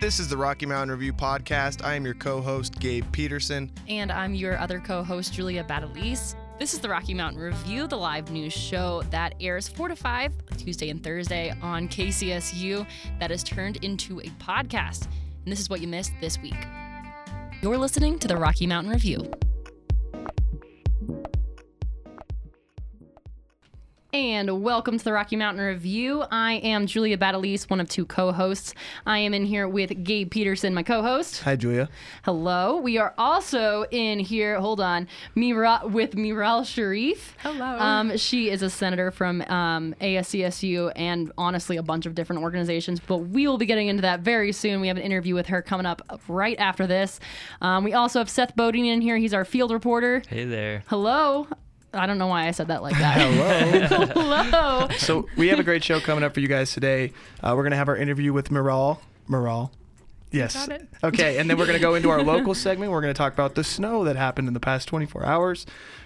This is the Rocky Mountain Review podcast. I am your co host, Gabe Peterson. And I'm your other co host, Julia Badalise. This is the Rocky Mountain Review, the live news show that airs 4 to 5 Tuesday and Thursday on KCSU that is turned into a podcast. And this is what you missed this week. You're listening to the Rocky Mountain Review. And welcome to the Rocky Mountain Review. I am Julia Badalise, one of two co hosts. I am in here with Gabe Peterson, my co host. Hi, Julia. Hello. We are also in here, hold on, Mira, with Miral Sharif. Hello. Um, she is a senator from um, ASCSU and honestly a bunch of different organizations, but we will be getting into that very soon. We have an interview with her coming up right after this. Um, we also have Seth Bodine in here. He's our field reporter. Hey there. Hello. I don't know why I said that like that. Hello. Hello. So we have a great show coming up for you guys today. Uh, we're gonna have our interview with Miral. Miral. Yes. got it. Okay, and then we're gonna go into our local segment. We're gonna talk about the snow that happened in the past 24 hours.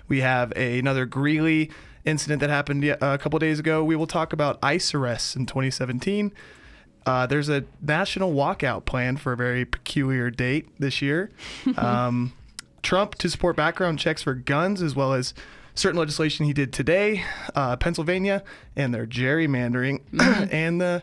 We have a, another Greeley incident that happened a couple days ago. We will talk about ice arrests in 2017. Uh, there's a national walkout plan for a very peculiar date this year. Um, Trump to support background checks for guns as well as certain legislation he did today, uh, Pennsylvania, and their gerrymandering, and the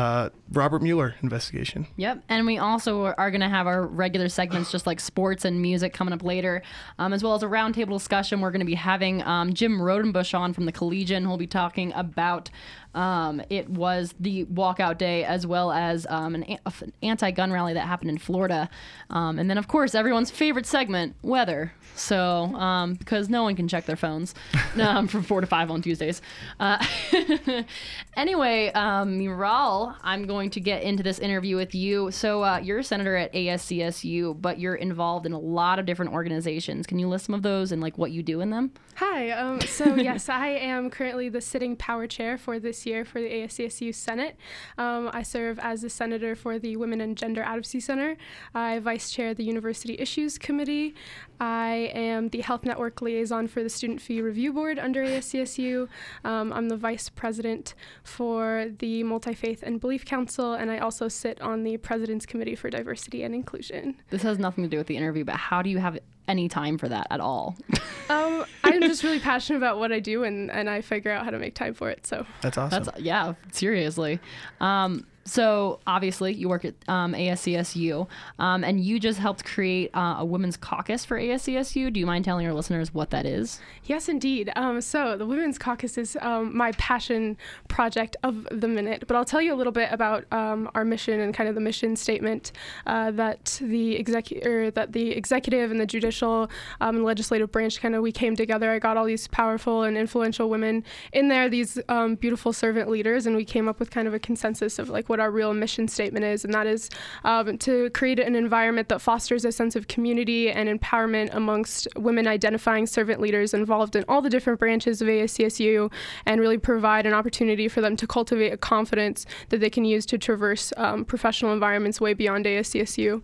uh, Robert Mueller investigation. Yep, and we also are going to have our regular segments, just like sports and music, coming up later, um, as well as a roundtable discussion. We're going to be having um, Jim Rodenbush on from the Collegian. He'll be talking about um, it was the walkout day, as well as um, an, a- an anti-gun rally that happened in Florida, um, and then of course everyone's favorite segment, weather. So um, because no one can check their phones from four to five on Tuesdays. Uh, anyway, um, Miral, I'm going to get into this interview with you. So uh, you're a senator at ASCSU, but you're involved in a lot of different organizations. Can you list some of those and like what you do in them? Hi. Um, so, yes, I am currently the sitting power chair for this year for the ASCSU Senate. Um, I serve as the senator for the Women and Gender Advocacy Center. I vice chair the University Issues Committee. I am the Health Network liaison for the Student Fee Review Board under ASCSU. Um, I'm the vice president for the Multi Faith and Belief Council, and I also sit on the President's Committee for Diversity and Inclusion. This has nothing to do with the interview, but how do you have any time for that at all? Um, I'm just really passionate about what I do, and, and I figure out how to make time for it. So, That's awesome. That's yeah, seriously. Um, so obviously you work at um, ASCSU, um, and you just helped create uh, a women's caucus for ASCSU. Do you mind telling our listeners what that is? yes, indeed. Um, so, the Women's Caucus is um, my passion project of the minute, but I'll tell you a little bit about um, our mission and kind of the mission statement uh, that the execu- that the executive and the judicial um, and legislative branch kind of we came together. I got all these powerful and influential women in there, these beautiful servant leaders, and we came up with kind of a consensus of like what our real mission statement is, and that is um, to create an environment that fosters a sense of community and empowerment amongst women identifying servant leaders involved in all the different branches of ASCSU, and really provide an opportunity for them to cultivate a confidence that they can use to traverse um, professional environments way beyond ASCSU.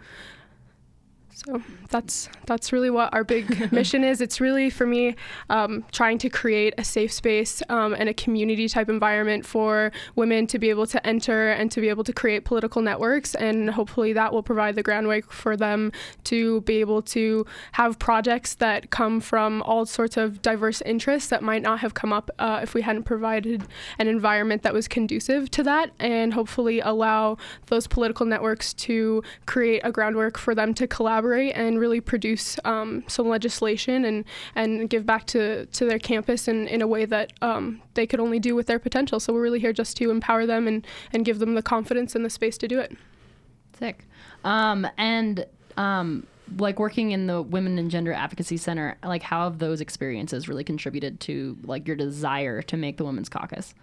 So that's that's really what our big mission is. It's really for me um, trying to create a safe space um, and a community type environment for women to be able to enter and to be able to create political networks, and hopefully that will provide the groundwork for them to be able to have projects that come from all sorts of diverse interests that might not have come up uh, if we hadn't provided an environment that was conducive to that, and hopefully allow those political networks to create a groundwork for them to collaborate and really produce um, some legislation and, and give back to, to their campus in, in a way that um, they could only do with their potential. So we're really here just to empower them and, and give them the confidence and the space to do it. Sick. Um, and um, like working in the Women and Gender Advocacy Center, like how have those experiences really contributed to like your desire to make the Women's Caucus?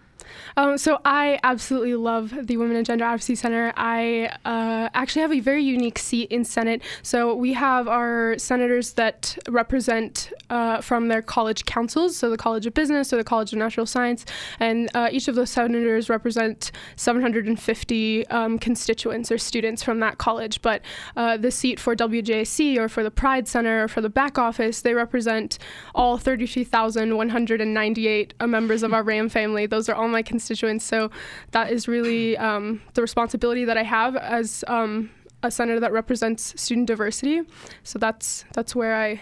Um, so I absolutely love the Women and Gender Advocacy Center. I uh, actually have a very unique seat in Senate. So we have our senators that represent uh, from their college councils, so the College of Business or the College of Natural Science, and uh, each of those senators represent 750 um, constituents or students from that college. But uh, the seat for WJC or for the Pride Center or for the back office, they represent all 32,198 uh, members of our RAM family. Those are all my constituents. So that is really um, the responsibility that I have as um, a senator that represents student diversity. So that's that's where I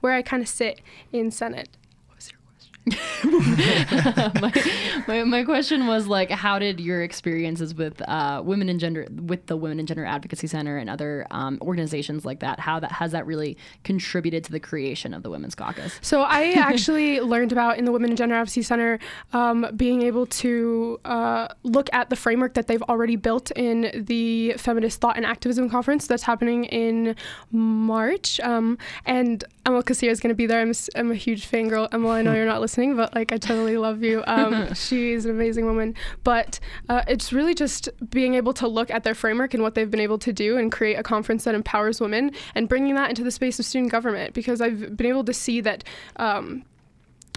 where I kind of sit in Senate. What was your question? my, my, my question was like, how did your experiences with uh, women and gender, with the Women and Gender Advocacy Center and other um, organizations like that, how that has that really contributed to the creation of the Women's Caucus? So I actually learned about in the Women and Gender Advocacy Center um, being able to uh, look at the framework that they've already built in the Feminist Thought and Activism Conference that's happening in March. Um, and Emma Kassir is going to be there. I'm, I'm a huge fangirl. Emma, I know you're not listening, but like I totally love you. Um, she's an amazing woman. But uh, it's really just being able to look at their framework and what they've been able to do and create a conference that empowers women and bringing that into the space of student government because I've been able to see that. Um,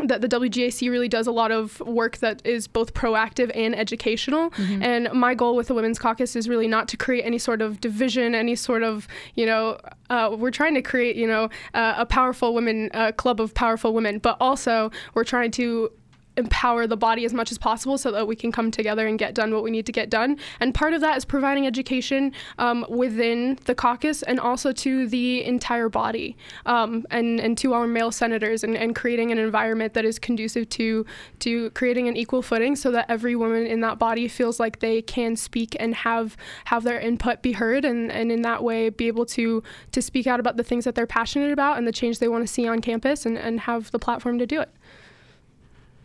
that the WGAC really does a lot of work that is both proactive and educational. And my goal with the Women's Caucus is really not to create any sort of division, any sort of, you know, uh, we're trying to create, you know, uh, a powerful women, uh, club of powerful women, but also we're trying to empower the body as much as possible so that we can come together and get done what we need to get done. And part of that is providing education um, within the caucus and also to the entire body um, and, and to our male senators and, and creating an environment that is conducive to, to creating an equal footing so that every woman in that body feels like they can speak and have, have their input be heard and, and in that way be able to, to speak out about the things that they're passionate about and the change they want to see on campus and, and have the platform to do it.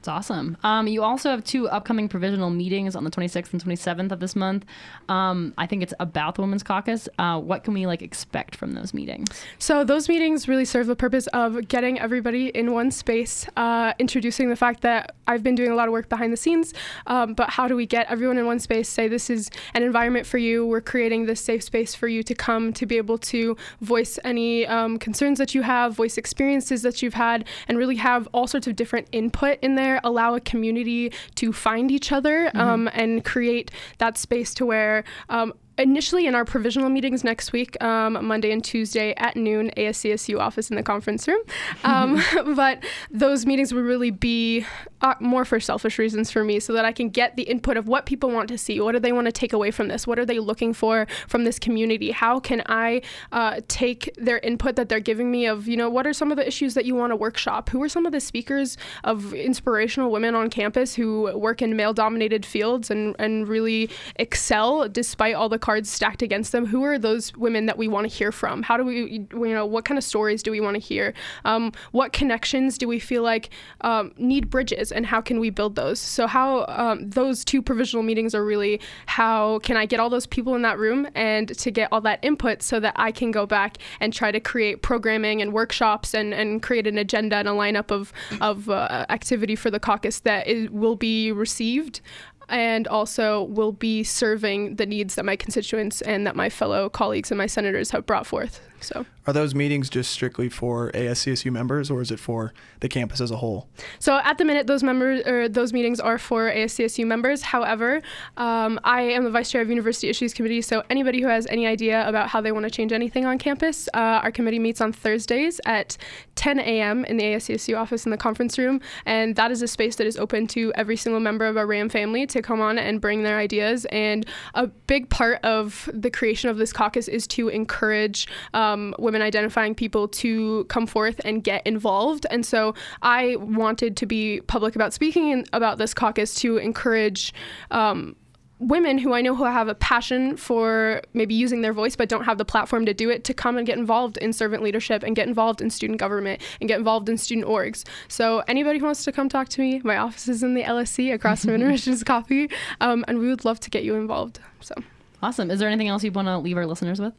It's awesome. Um, you also have two upcoming provisional meetings on the 26th and 27th of this month. Um, I think it's about the Women's Caucus. Uh, what can we like expect from those meetings? So those meetings really serve the purpose of getting everybody in one space, uh, introducing the fact that I've been doing a lot of work behind the scenes, um, but how do we get everyone in one space? Say this is an environment for you. We're creating this safe space for you to come to be able to voice any um, concerns that you have, voice experiences that you've had, and really have all sorts of different input in there. Allow a community to find each other um, and create that space to where. Um, initially in our provisional meetings next week, um, Monday and Tuesday at noon, ASCSU office in the conference room. Um, but those meetings would really be uh, more for selfish reasons for me so that I can get the input of what people want to see. What do they want to take away from this? What are they looking for from this community? How can I uh, take their input that they're giving me of, you know, what are some of the issues that you want to workshop? Who are some of the speakers of inspirational women on campus who work in male dominated fields and, and really excel despite all the cards stacked against them? Who are those women that we want to hear from? How do we, you know, what kind of stories do we want to hear? Um, what connections do we feel like um, need bridges and how can we build those? So, how um, those two provisional meetings are really how can I get all those people in that room and to get all that input so that I can go back and try to create programming and workshops and, and create an agenda and a lineup of, of uh, activity for the caucus that is, will be received and also will be serving the needs that my constituents and that my fellow colleagues and my senators have brought forth. So, Are those meetings just strictly for ASCSU members, or is it for the campus as a whole? so at the minute, those members or those meetings are for ASCSU members. However, um, I am the vice chair of University Issues Committee. So anybody who has any idea about how they want to change anything on campus, uh, our committee meets on Thursdays at 10 a.m. in the ASCSU office in the conference room, and that is a space that is open to every single member of our RAM family to come on and bring their ideas. And a big part of the creation of this caucus is to encourage. Um, women identifying people to come forth and get involved. And so I wanted to be public about speaking in, about this caucus to encourage. Um, women who I know who have a passion for maybe using their voice but don't have the platform to do it to come and get involved in servant leadership and get involved in student government and get involved in student orgs. So anybody who wants to come talk to me, my office is in the LSC across from Intermissions Coffee, um, and we would love to get you involved. So. Awesome. Is there anything else you want to leave our listeners with?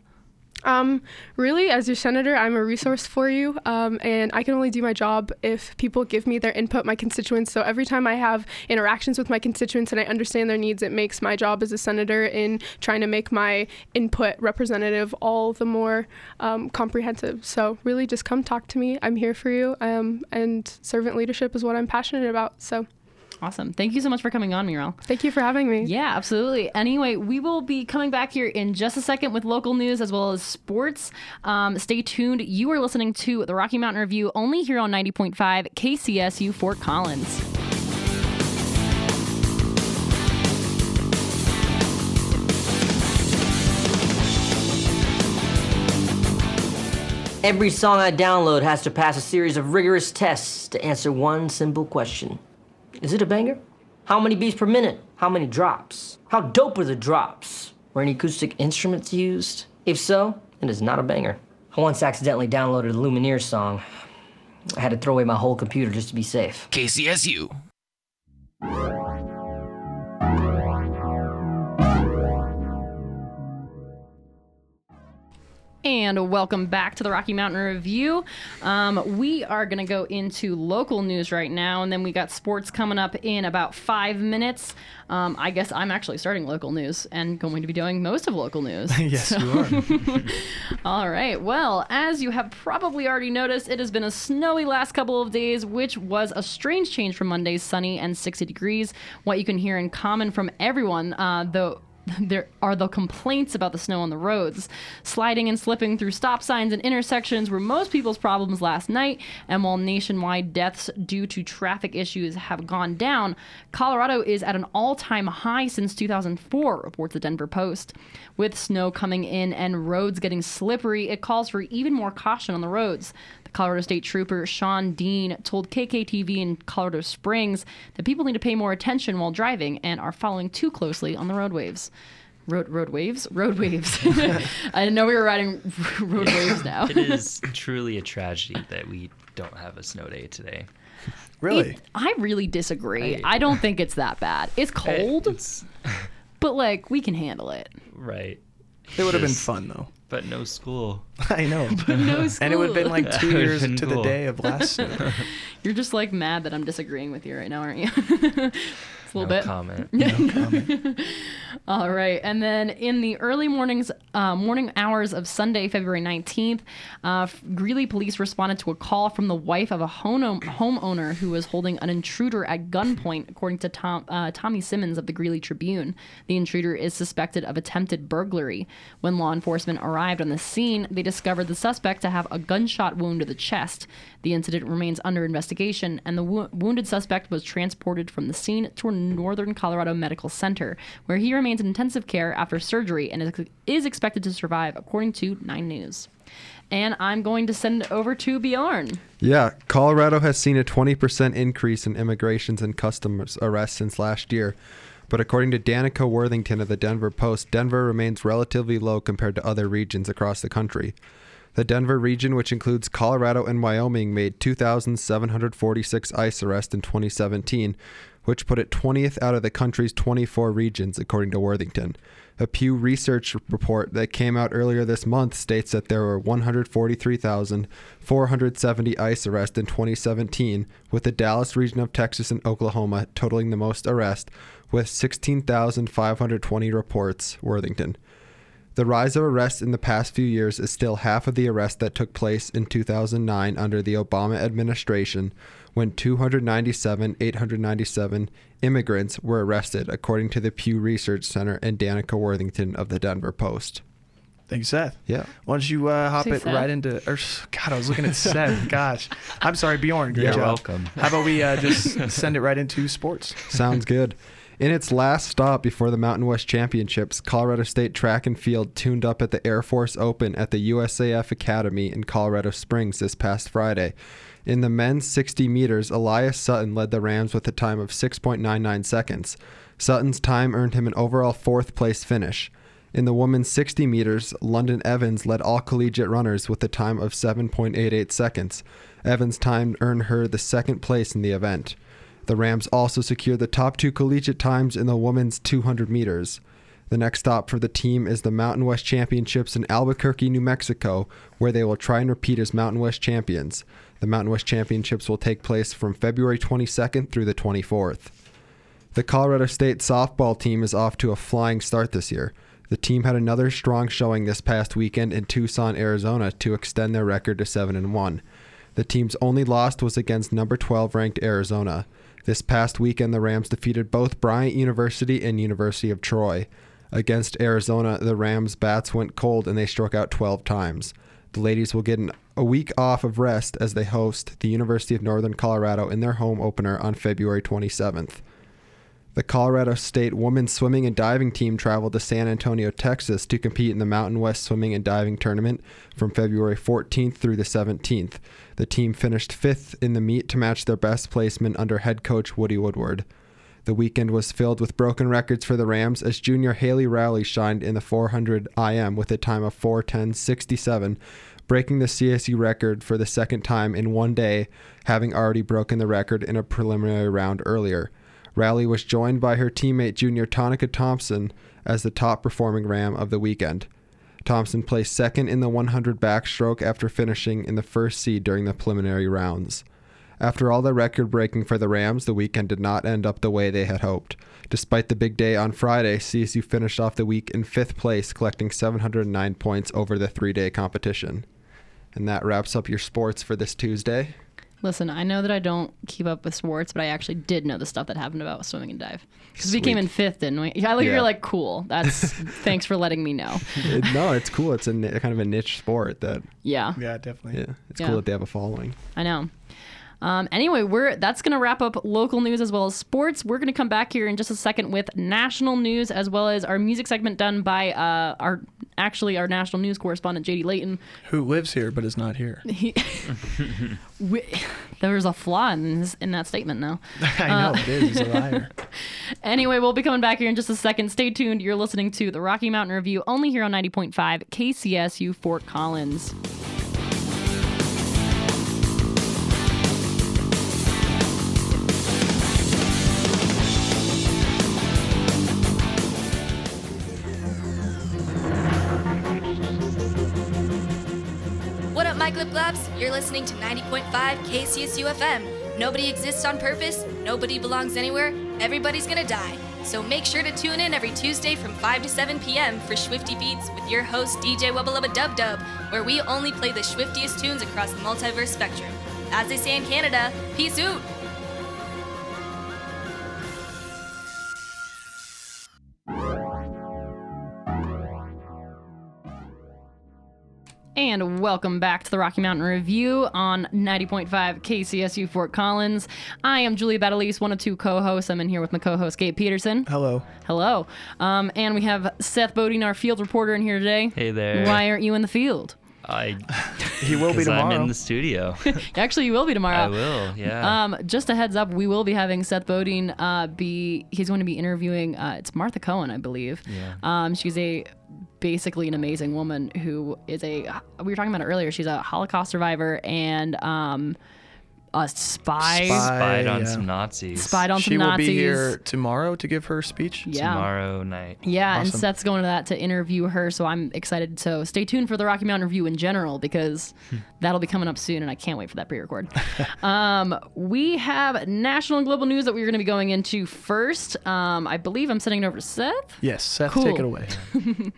Um, really, as your senator, I'm a resource for you, um, and I can only do my job if people give me their input, my constituents. So every time I have interactions with my constituents and I understand their needs, it makes my job as a senator in trying to make my input representative all the more um, comprehensive. So really, just come talk to me. I'm here for you, um, and servant leadership is what I'm passionate about. So Awesome. Thank you so much for coming on, Miral. thank you for having me. Yeah, absolutely. Anyway, we will be coming back here in just a second with local news as well as sports. Um, stay tuned. You are listening to the Rocky Mountain Review only here on 90.5 KCSU Fort Collins. Every song I download has to pass a series of rigorous tests to answer one simple question Is it a banger? How many beats per minute? How many drops? How dope are the drops? Were any acoustic instruments used? If so, it is not a banger. I once accidentally downloaded a Lumineer song. I had to throw away my whole computer just to be safe. KCSU. And welcome back to the Rocky Mountain Review. Um, we are going to go into local news right now, and then we got sports coming up in about five minutes. Um, I guess I'm actually starting local news and going to be doing most of local news. yes, you are. All right. Well, as you have probably already noticed, it has been a snowy last couple of days, which was a strange change from Monday's sunny and 60 degrees. What you can hear in common from everyone, uh, though there are the complaints about the snow on the roads. Sliding and slipping through stop signs and intersections were most people's problems last night, and while nationwide deaths due to traffic issues have gone down, Colorado is at an all time high since 2004, reports the Denver Post. With snow coming in and roads getting slippery, it calls for even more caution on the roads. The Colorado State Trooper Sean Dean told KKTV in Colorado Springs that people need to pay more attention while driving and are following too closely on the road waves. Road road waves, road waves. I didn't know we were riding road waves now. it is truly a tragedy that we don't have a snow day today. Really? It- I really disagree. I- I don't think it's that bad. It's cold, It's- but like we can handle it. right. it would have been fun though. But no school. I know. but No school. And it would have been like two That years been to the day of last snow. You're just like mad that I'm disagreeing with you right now, aren't you? A little no bit. comment. All right, and then in the early mornings, uh, morning hours of Sunday, February nineteenth, uh, Greeley police responded to a call from the wife of a home homeowner who was holding an intruder at gunpoint, according to Tom, uh, Tommy Simmons of the Greeley Tribune. The intruder is suspected of attempted burglary. When law enforcement arrived on the scene, they discovered the suspect to have a gunshot wound to the chest. The incident remains under investigation, and the wo- wounded suspect was transported from the scene to a Northern Colorado Medical Center, where he remains in intensive care after surgery and is, is expected to survive, according to Nine News. And I'm going to send it over to Bjorn. Yeah, Colorado has seen a 20% increase in immigrations and customs arrests since last year. But according to Danika Worthington of the Denver Post, Denver remains relatively low compared to other regions across the country. The Denver region, which includes Colorado and Wyoming, made 2,746 ICE arrests in 2017, which put it 20th out of the country's 24 regions, according to Worthington. A Pew Research report that came out earlier this month states that there were 143,470 ICE arrests in 2017, with the Dallas region of Texas and Oklahoma totaling the most arrests, with 16,520 reports, Worthington. The rise of arrests in the past few years is still half of the arrests that took place in 2009 under the Obama administration, when 297 897 immigrants were arrested, according to the Pew Research Center and Danika Worthington of the Denver Post. Thank you, Seth. Yeah. Why don't you uh, hop Say it Seth. right into? Or, God, I was looking at Seth. Gosh, I'm sorry, Bjorn. Great You're job. welcome. How about we uh, just send it right into sports? Sounds good. In its last stop before the Mountain West Championships, Colorado State Track and Field tuned up at the Air Force Open at the USAF Academy in Colorado Springs this past Friday. In the men's 60 meters, Elias Sutton led the Rams with a time of 6.99 seconds. Sutton's time earned him an overall fourth place finish. In the women's 60 meters, London Evans led all collegiate runners with a time of 7.88 seconds. Evans' time earned her the second place in the event. The Rams also secured the top two collegiate times in the women's 200 meters. The next stop for the team is the Mountain West Championships in Albuquerque, New Mexico, where they will try and repeat as Mountain West champions. The Mountain West Championships will take place from February 22nd through the 24th. The Colorado State softball team is off to a flying start this year. The team had another strong showing this past weekend in Tucson, Arizona to extend their record to 7 and 1. The team's only loss was against number 12 ranked Arizona. This past weekend, the Rams defeated both Bryant University and University of Troy. Against Arizona, the Rams' bats went cold and they struck out 12 times. The ladies will get an, a week off of rest as they host the University of Northern Colorado in their home opener on February 27th. The Colorado State women's swimming and diving team traveled to San Antonio, Texas to compete in the Mountain West Swimming and Diving Tournament from February 14th through the 17th. The team finished fifth in the meet to match their best placement under head coach Woody Woodward. The weekend was filled with broken records for the Rams as junior Haley Rowley shined in the 400 IM with a time of 410.67, breaking the CSU record for the second time in one day, having already broken the record in a preliminary round earlier. Rowley was joined by her teammate junior Tonica Thompson as the top performing Ram of the weekend. Thompson placed second in the 100 backstroke after finishing in the first seed during the preliminary rounds. After all the record breaking for the Rams, the weekend did not end up the way they had hoped. Despite the big day on Friday, CSU finished off the week in fifth place, collecting 709 points over the three day competition. And that wraps up your sports for this Tuesday. Listen, I know that I don't keep up with sports, but I actually did know the stuff that happened about swimming and dive. Because we came in fifth, didn't we? I look, Yeah. you're like, cool. That's thanks for letting me know. It- no, it's cool. It's a kind of a niche sport that, Yeah, Yeah, definitely. yeah, it's Yeah. cool that they have a following. I know. Um, anyway, we're that's gonna wrap up local news as well as sports. We're gonna come back here in just a second with national news as well as our music segment done by uh, our actually our national news correspondent JD Layton. Who lives here but is not here? He, we, there was a flaw in, this, in that statement now. I know it is. He's a liar. Anyway, we'll be coming back here in just a second. Stay tuned. You're listening to the Rocky Mountain Review only here on 90.5 KCSU Fort Collins. Glabs? You're listening to 90.5 KCSU FM. Nobody exists on purpose, nobody belongs anywhere, everybody's gonna die. So make sure to tune in every Tuesday from 5 to 7 p.m. for Swifty Beats with your host DJ Wubba Dub Dub, where we only play the swiftiest tunes across the multiverse spectrum. As they say in Canada, peace out! And welcome back to the Rocky Mountain Review on 90.5 KCSU Fort Collins. I am Julia Batalise, one of two co-hosts. I'm in here with my co-host Gabe Peterson. Hello. Hello. Um, and we have Seth Bodine, our field reporter, in here today. Hey there. Why aren't you in the field? I He will be 'cause I'm in the studio. Actually, you will be tomorrow. I will. Yeah. Um, just a heads up, we will be having Seth Bodine uh, be. He's going to be interviewing. Uh, it's Martha Cohen, I believe. Yeah. Um, she's a basically an amazing woman who is a. We were talking about it earlier. She's a Holocaust survivor and um, a spy. Spy. Spied on yeah. some Nazis. Spied on she some will be here tomorrow to give her speech. Yeah. tomorrow night. Yeah, and Seth's going to that to interview her, so I'm excited. So stay tuned for the Rocky Mountain Review in general because that'll be coming up soon, and I can't wait for that pre-record. um, we have national and global news that we're going to be going into first. Um, I believe I'm sending it over to Seth. Yes, Seth, Cool. take it away.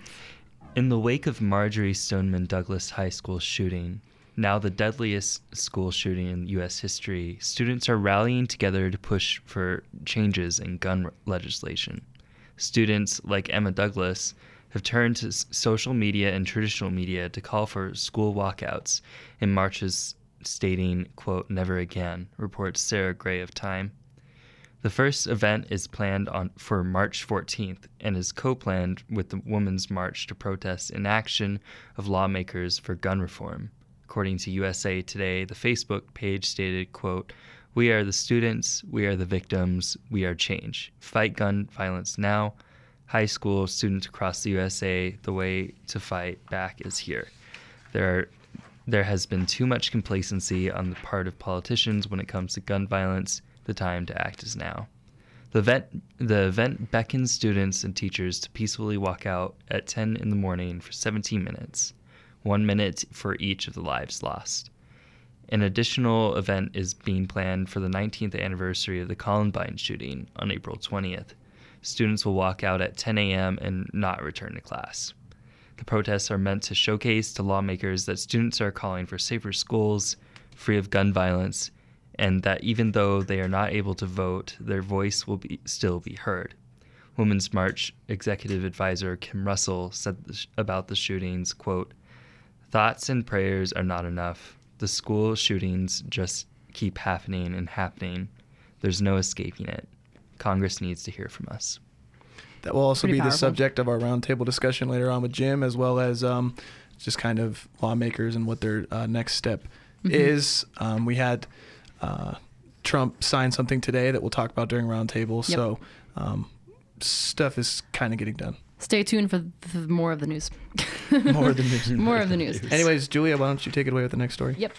In the wake of Marjory Stoneman Douglas High School shooting, now the deadliest school shooting in U.S. history, students are rallying together to push for changes in gun legislation. Students, like Emma Douglas, have turned to social media and traditional media to call for school walkouts and marches stating, quote, never again, reports Sarah Gray of Time. The first event is planned on for March 14th and is co-planned with the Women's March to protest inaction of lawmakers for gun reform. According to USA Today, the Facebook page stated, quote, "We are the students, we are the victims, we are change. Fight gun violence now. High school students across the USA, the way to fight back is here." There are there has been too much complacency on the part of politicians when it comes to gun violence. The time to act is now. The event, the event beckons students and teachers to peacefully walk out at 10 in the morning for 17 minutes, one minute for each of the lives lost. An additional event is being planned for the 19th anniversary of the Columbine shooting on April 20th. Students will walk out at 10 a.m. and not return to class. The protests are meant to showcase to lawmakers that students are calling for safer schools, free of gun violence, and that even though they are not able to vote, their voice will be, still be heard. Women's March executive advisor Kim Russell said th- about the shootings, quote, "Thoughts and prayers are not enough. The school shootings just keep happening and happening. There's no escaping it. Congress needs to hear from us. That will also Pretty be the subject of our roundtable discussion later on with Jim, as well as um, just kind of lawmakers and what their uh, next step Mm-hmm. is. Um, we had uh, Trump signed something today that we'll talk about during roundtable. Yep. So um, stuff is kind of getting done. Stay tuned for th- more of the news. More of the news. more of the news. Anyways, Julia, why don't you take it away with the next story? Yep.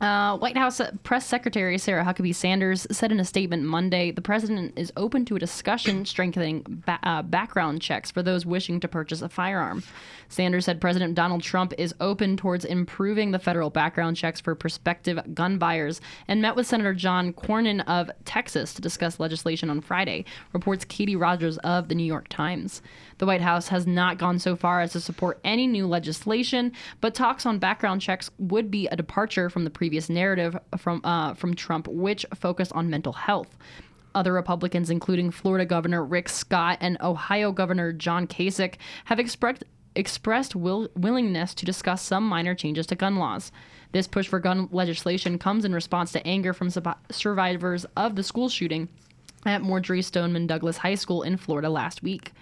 Uh, White House Press Secretary Sarah Huckabee Sanders said in a statement Monday the president is open to a discussion strengthening ba- uh, background checks for those wishing to purchase a firearm. Sanders said President Donald Trump is open towards improving the federal background checks for prospective gun buyers and met with Senator John Cornyn of Texas to discuss legislation on Friday, reports Katie Rogers of the New York Times. The White House has not gone so far as to support any new legislation, but talks on background checks would be a departure from the previous narrative from uh, from Trump, which focused on mental health. Other Republicans, including Florida Governor Rick Scott and Ohio Governor John Kasich, have expressed expressed will, willingness to discuss some minor changes to gun laws. This push for gun legislation comes in response to anger from survivors of the school shooting at Marjory Stoneman Douglas High School in Florida last week.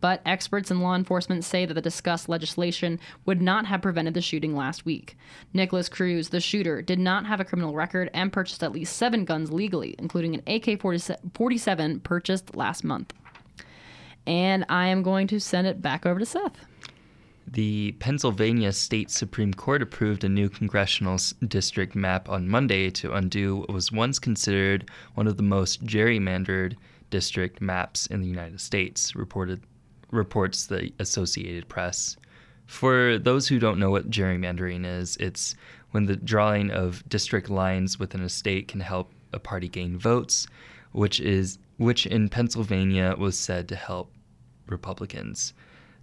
But experts in law enforcement say that the discussed legislation would not have prevented the shooting last week. Nikolas Cruz, the shooter, did not have a criminal record and purchased at least seven guns legally, including an AK 47 purchased last month. And I am going to send it back over to Seth. The Pennsylvania State Supreme Court approved a new congressional district map on Monday to undo what was once considered one of the most gerrymandered district maps in the United States, reported reports the Associated Press. For those who don't know what gerrymandering is, it's when the drawing of district lines within a state can help a party gain votes, which is which in Pennsylvania was said to help Republicans.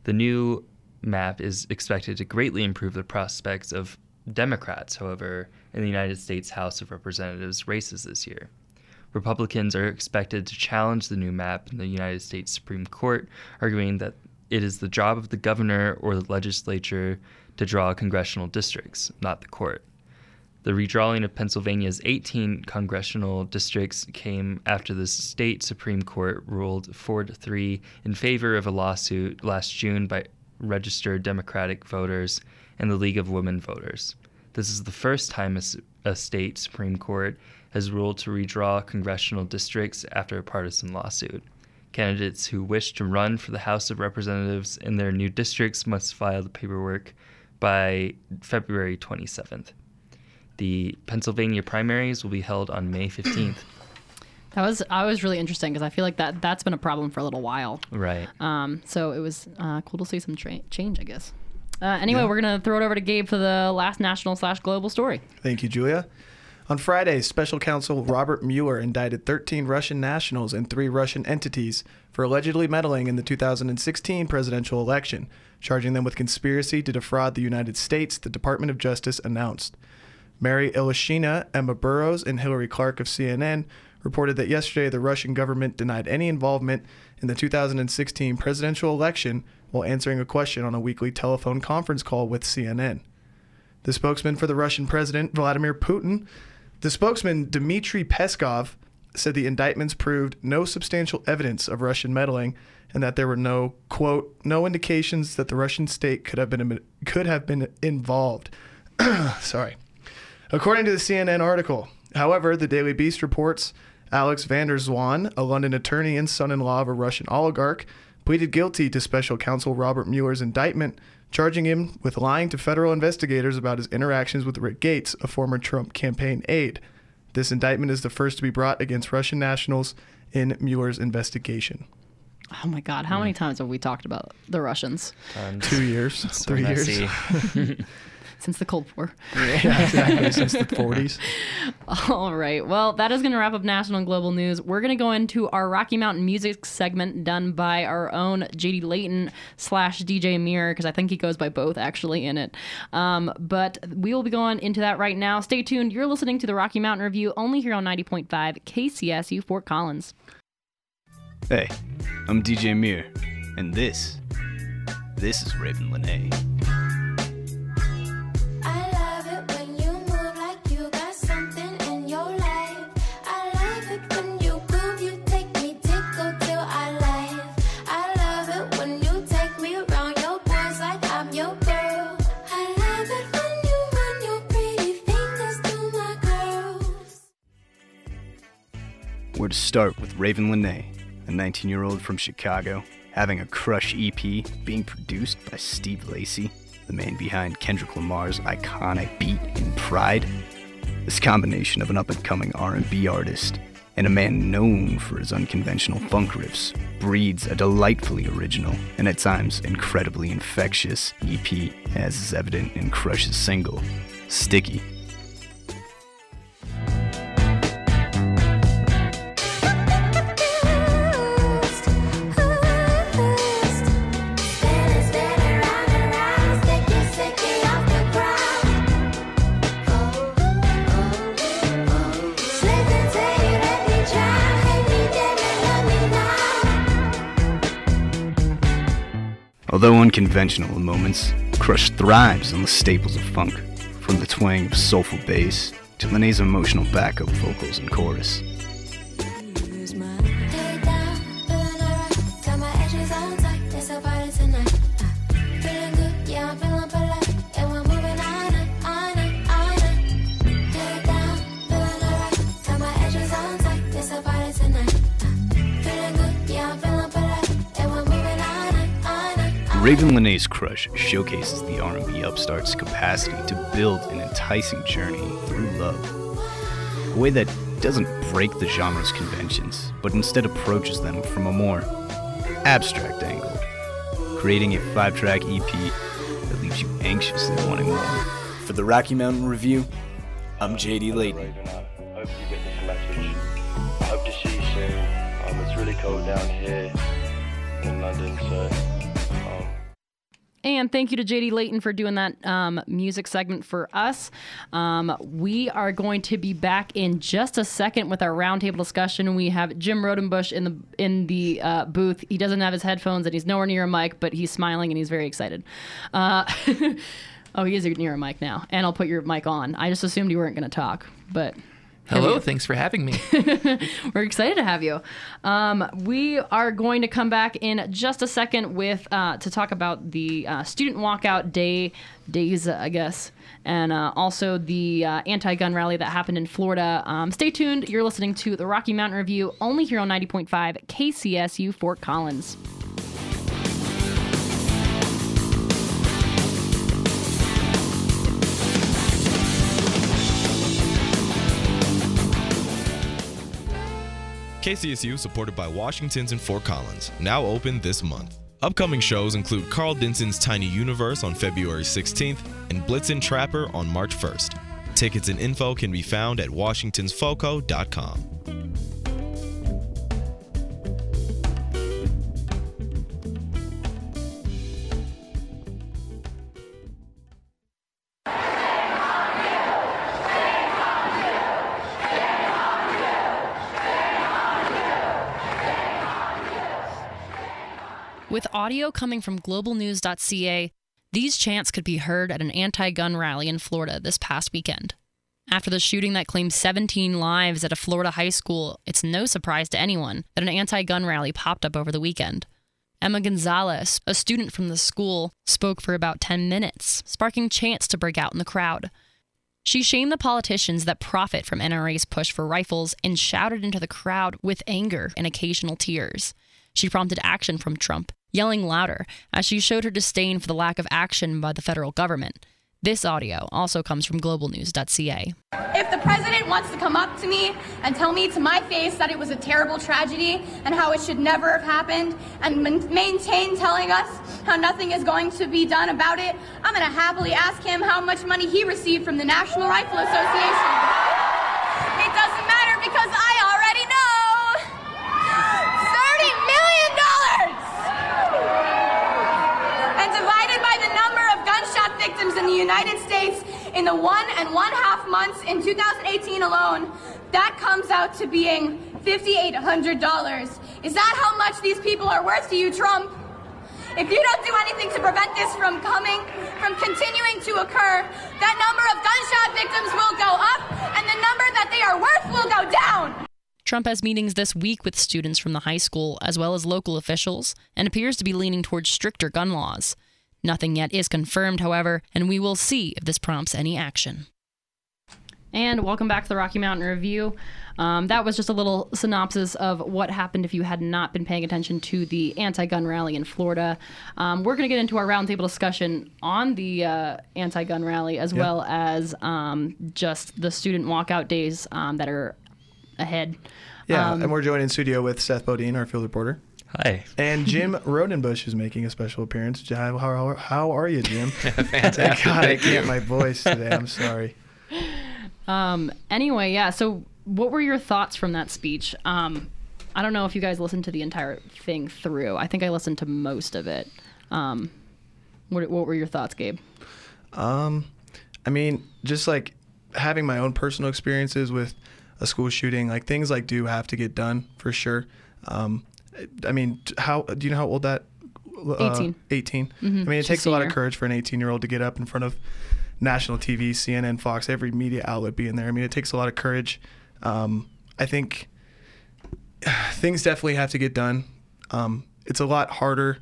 The new map is expected to greatly improve the prospects of Democrats, however, in the United States House of Representatives races this year. Republicans are expected to challenge the new map in the United States Supreme Court, arguing that it is the job of the governor or the legislature to draw congressional districts, not the court. The redrawing of Pennsylvania's 18 congressional districts came after the state Supreme Court ruled 4 to 3 in favor of a lawsuit last June by registered Democratic voters and the League of Women Voters. This is the first time a, state Supreme Court has ruled to redraw congressional districts after a partisan lawsuit. Candidates who wish to run for the House of Representatives in their new districts must file the paperwork by February 27th. The Pennsylvania primaries will be held on May 15th. That was I was really interesting because I feel like that that's been a problem for a little while. right. Um, so it was uh, cool to see some tra- change, I guess. Uh, anyway, we're gonna throw it over to Gabe for the last national slash global story. Thank you, Julia. On Friday, special counsel Robert Mueller indicted 13 Russian nationals and three Russian entities for allegedly meddling in the 2016 presidential election, charging them with conspiracy to defraud the United States, the Department of Justice announced. Mary Ilyushina, Emma Burrows, and Hillary Clark of CNN reported that yesterday the Russian government denied any involvement in the 2016 presidential election while answering a question on a weekly telephone conference call with CNN. The spokesman for the Russian president, Vladimir Putin, the spokesman, Dmitry Peskov, said the indictments proved no substantial evidence of Russian meddling and that there were no, quote, no indications that the Russian state could have been, could have been involved. Sorry. According to the CNN article, however, the Daily Beast reports Alex van der Zwaan, a London attorney and son in law of a Russian oligarch, pleaded guilty to special counsel Robert Mueller's indictment, charging him with lying to federal investigators about his interactions with Rick Gates, a former Trump campaign aide. This indictment is the first to be brought against Russian nationals in Mueller's investigation. Oh my God, how hmm. many times have we talked about the Russians Tons. Two years, three messy. years. since the Cold War? yeah, exactly, since the 40s. All right. Well, that is going to wrap up national and global news. We're going to go into our Rocky Mountain music segment done by our own JD Layton slash DJ Mirror, because I think he goes by both actually in it. Um, but we will be going into that right now. Stay tuned. You're listening to the Rocky Mountain Review only here on 90.5 KCSU Fort Collins. Hey, I'm DJ Mir, and this, this is Ravyn Lenae. Where to start with Ravyn Lenae, a 19 year old from Chicago, having a Crush EP being produced by Steve Lacy, the man behind Kendrick Lamar's iconic beat in Pride. This combination of an up and coming R&B artist and a man known for his unconventional funk riffs breeds a delightfully original and at times incredibly infectious EP, as is evident in Crush's single, Sticky. Unconventional in moments, Crush thrives on the staples of funk, from the twang of soulful bass to Lenae's emotional backup vocals and chorus. Ravyn Lenae's Crush showcases the R&B upstart's capacity to build an enticing journey through love. A way that doesn't break the genre's conventions, but instead approaches them from a more abstract angle, creating a five-track EP that leaves you anxiously wanting more. For the Rocky Mountain Review, I'm JD Layton. Hope you get this message. Hope to see you soon. Um, it's really cold down here in London, so And thank you to JD Layton for doing that um, music segment for us. Um, we are going to be back in just a second with our roundtable discussion. We have Jim Rodenbush in the in the uh, booth. He doesn't have his headphones and he's nowhere near a mic, but he's smiling and he's very excited. Uh, oh, he is near a mic now, and I'll put your mic on. I just assumed you weren't going to talk, but Hello, thanks for having me. We're excited to have you. Um, we are going to come back in just a second with uh, to talk about the uh, student walkout day days, I guess, and uh, also the uh, anti-gun rally that happened in Florida. Um, stay tuned. You're listening to the Rocky Mountain Review only here on 90.5 KCSU Fort Collins. KCSU, supported by Washington's and Fort Collins, now open this month. Upcoming shows include Karl Denson's Tiny Universe on February 16th and Blitzen Trapper on March 1st. Tickets and info can be found at washingtonsfoco.com. With audio coming from globalnews.ca, these chants could be heard at an anti gun rally in Florida this past weekend. After the shooting that claimed 17 lives at a Florida high school, it's no surprise to anyone that an anti gun rally popped up over the weekend. Emma Gonzalez, a student from the school, spoke for about 10 minutes, sparking chants to break out in the crowd. She shamed the politicians that profit from NRA's push for rifles and shouted into the crowd with anger and occasional tears. She prompted action from Trump, yelling louder as she showed her disdain for the lack of action by the federal government. This audio also comes from globalnews.ca. If the president wants to come up to me and tell me to my face that it was a terrible tragedy and how it should never have happened, and maintain telling us how nothing is going to be done about it, I'm going to happily ask him how much money he received from the National Rifle Association. It doesn't matter because I already know. $30 million! And divided by the number of gunshot victims in the United States in the one and one half months in 2018 alone, that comes out to being $5,800. Is that how much these people are worth to you, Trump? If you don't do anything to prevent this from coming, from continuing to occur, that number of gunshot victims will go up and the number that they are worth will go down. Trump has meetings this week with students from the high school as well as local officials and appears to be leaning towards stricter gun laws. Nothing yet is confirmed, however, and we will see if this prompts any action. And welcome back to the Rocky Mountain Review. Um, that was just a little synopsis of what happened if you had not been paying attention to the anti gun rally in Florida. Um, we're going to get into our roundtable discussion on the uh, anti gun rally as Yeah. well as um, just the student walkout days um, that are ahead. Yeah, Um, and we're joined in studio with Seth Bodine, our field reporter. Hi. And Jim Rodenbush is making a special appearance. How, how, how are you, Jim? Fantastic. God, I can't my voice today. I'm sorry. Um, anyway, yeah. So, what were your thoughts from that speech? Um, I don't know if you guys listened to the entire thing through. I think I listened to most of it. Um, what, what were your thoughts, Gabe? Um, I mean, just like having my own personal experiences with a school shooting, like things like do have to get done for sure. Um, I mean, how do you know how old that? Uh, 18. 18. Mhm. I mean, it She's takes a lot of courage for an 18 year old to get up in front of national TV, CNN, Fox, every media outlet being there. I mean, it takes a lot of courage. Um, I think things definitely have to get done. Um, it's a lot harder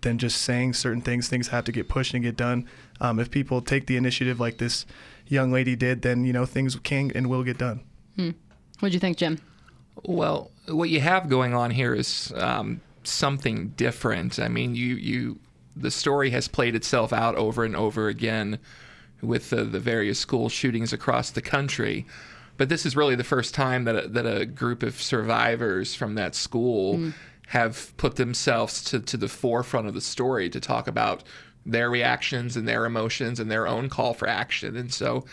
than just saying certain things. Things have to get pushed and get done. Um, if people take the initiative like this young lady did, then you know things can and will get done. Hmm. What'd you think, Jim? Well, what you have going on here is um, something different. I mean, you you the story has played itself out over and over again with the, the various school shootings across the country. But this is really the first time that a, that a group of survivors from that school Mm. have put themselves to, to the forefront of the story to talk about their reactions and their emotions and their own call for action. And so,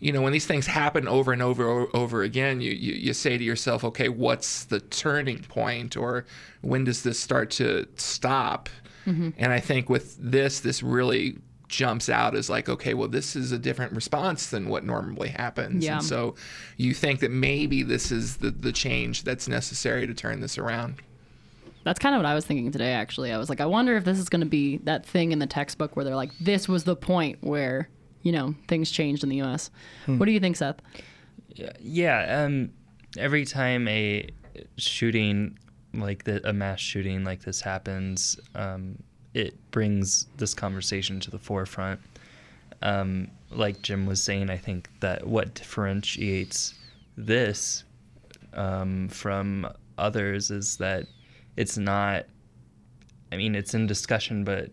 you know, when these things happen over and over over again, you, you, you say to yourself, okay, what's the turning point or when does this start to stop? Mhm. And I think with this, this really jumps out as like, okay, well, this is a different response than what normally happens. Yeah. And so you think that maybe this is the, the change that's necessary to turn this around. That's kind of what I was thinking today, actually. I was like, I wonder if this is going to be that thing in the textbook where they're like, this was the point where, you know, things changed in the U.S. Hmm. What do you think, Seth? Yeah, yeah. Um, every time a shooting like the, a mass shooting like this happens, um, it brings this conversation to the forefront. Um, like Jim was saying, I think that what differentiates this um, from others is that it's not. I mean, it's in discussion, but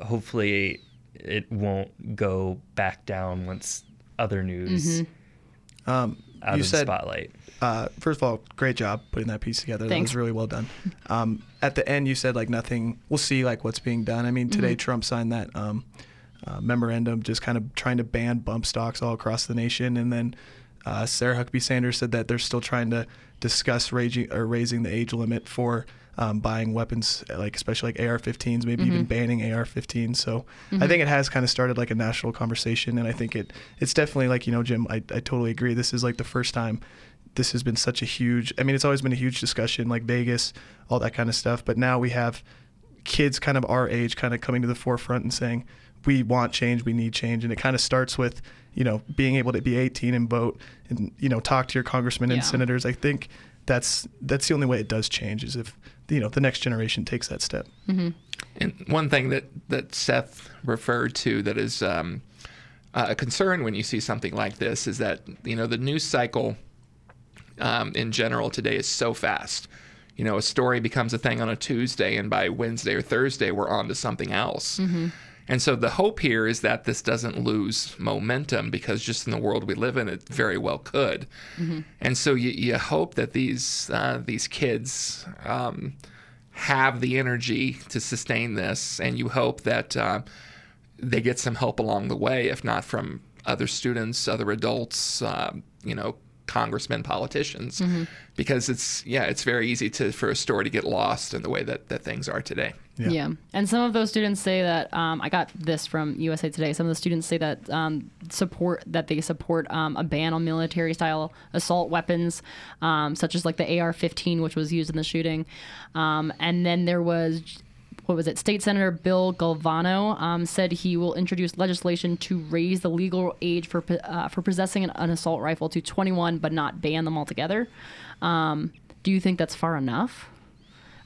hopefully it won't go back down once other news Um, out you of said, the spotlight. Uh, first of all, great job putting that piece together. That was really well done. Um, at the end, you said like nothing. We'll see like what's being done. I mean, today Mhm. Trump signed that um, uh, memorandum, just kind of trying to ban bump stocks all across the nation, and then uh, Sarah Huckabee Sanders said that they're still trying to discuss raging, or raising the age limit for um, buying weapons, like especially like AR-15s, maybe even Mhm. banning AR-15s. So I Mhm. think it has kind of started like a national conversation, and I think it it's definitely like you know, Jim, I, I totally agree. This is like the first time this has been such a huge. I mean, it's always been a huge discussion, like Vegas, all that kind of stuff. But now we have kids kind of our age kind of coming to the forefront and saying we want change, we need change, and it kind of starts with you know being able to be 18 and vote and you know talk to your congressmen and Yeah. senators. I think that's that's the only way it does change is if you know the next generation takes that step. Mm-hmm. And one thing that, that Seth referred to that is um, a concern when you see something like this is that, you know, the news cycle um, in general today is so fast. You know, a story becomes a thing on a Tuesday, and by Wednesday or Thursday, we're on to something else. Mhm. And so the hope here is that this doesn't lose momentum because just in the world we live in, it very well could. Mhm. And so you, you hope that these uh, these kids um, have the energy to sustain this, and you hope that uh, they get some help along the way, if not from other students, other adults, um, you know, congressmen, politicians, Mhm. because it's yeah, it's very easy to for a story to get lost in the way that, that things are today. Yeah. And some of those students say that um, I got this from USA Today. Some of the students say that um, support that they support um, a ban on military style assault weapons, um, such as like the AR-15, which was used in the shooting. Um, and then there was. What was it? State Senator Bill Galvano um, said he will introduce legislation to raise the legal age for uh, for possessing an, an assault rifle to 21, but not ban them altogether. Do you think that's far enough?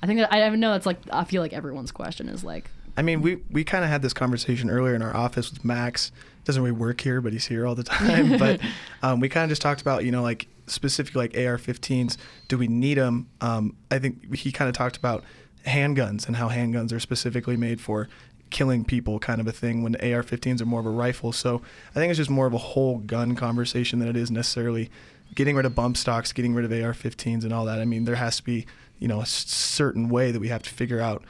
I think that I don't know that's like I feel like everyone's question is like I mean, we we kind of had this conversation earlier in our office with Max. Doesn't really work here, but he's here all the time. but um, we kind of just talked about, you know, like specifically like AR-15s. Do we need them? Um, I think he kind of talked about handguns and how handguns are specifically made for killing people, kind of a thing. When AR-15s are more of a rifle. So I think it's just more of a whole gun conversation than it is necessarily getting rid of bump stocks, getting rid of AR-15s, and all that. I mean, there has to be, you know, a certain way that we have to figure out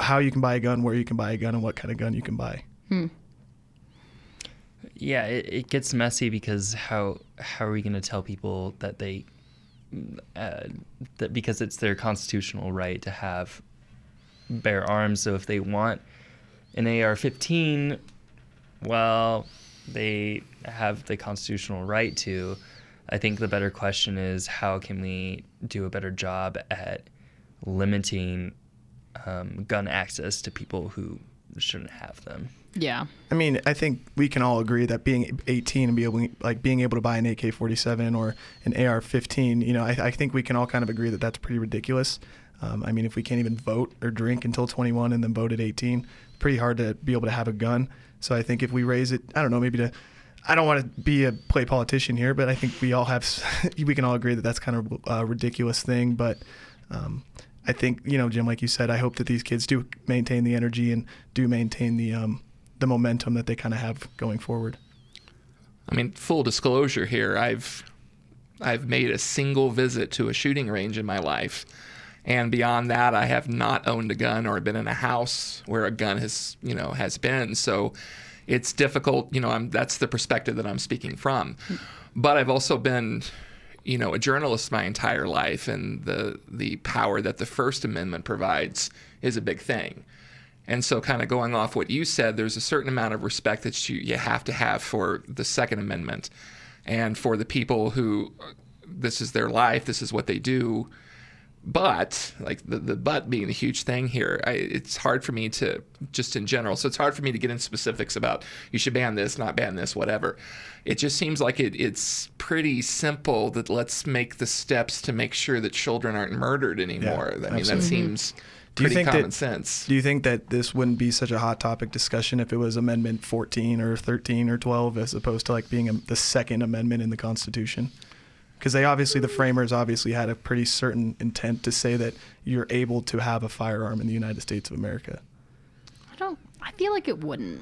how you can buy a gun, where you can buy a gun, and what kind of gun you can buy. Hmm. Yeah, it, it gets messy because how how are we going to tell people that they uh, that because it's their constitutional right to have bear arms. So if they want an AR-15, well, they have the constitutional right to. I think the better question is how can we do a better job at limiting um, gun access to people who shouldn't have them. Yeah. I mean, I think we can all agree that being 18 and be able, like, being able to buy an AK-47 or an AR-15, you know, I, I think we can all kind of agree that that's pretty ridiculous. Um, I mean, if we can't even vote or drink until 21 and then vote at 18, pretty hard to be able to have a gun. So I think if we raise it, I don't know, maybe to, I don't want to be a play politician here, but I think we all have, we can all agree that that's kind of a ridiculous thing. But um, I think, you know, Jim, like you said, I hope that these kids do maintain the energy and do maintain the um, the momentum that they kind of have going forward. I mean, full disclosure here, I've I've made a single visit to a shooting range in my life. And beyond that, I have not owned a gun or been in a house where a gun has, you know, has been. So it's difficult, you know, I'm that's the perspective that I'm speaking from. But I've also been, you know, a journalist my entire life and the the power that the First Amendment provides is a big thing. And so, kind of going off what you said, there's a certain amount of respect that you, you have to have for the Second Amendment and for the people who this is their life, this is what they do. But, like the, the but being a huge thing here, I, it's hard for me to, just in general, so it's hard for me to get into specifics about you should ban this, not ban this, whatever. It just seems like it, it's pretty simple that let's make the steps to make sure that children aren't murdered anymore. yeah, I mean, that absolutely. seems mm-hmm. Do you pretty think common that, sense. Do you think that this wouldn't be such a hot topic discussion if it was Amendment 14 or 13 or 12 as opposed to like being a, the second amendment in the Constitution? Because they obviously, the framers obviously had a pretty certain intent to say that you're able to have a firearm in the United States of America. I don't. I feel like it wouldn't.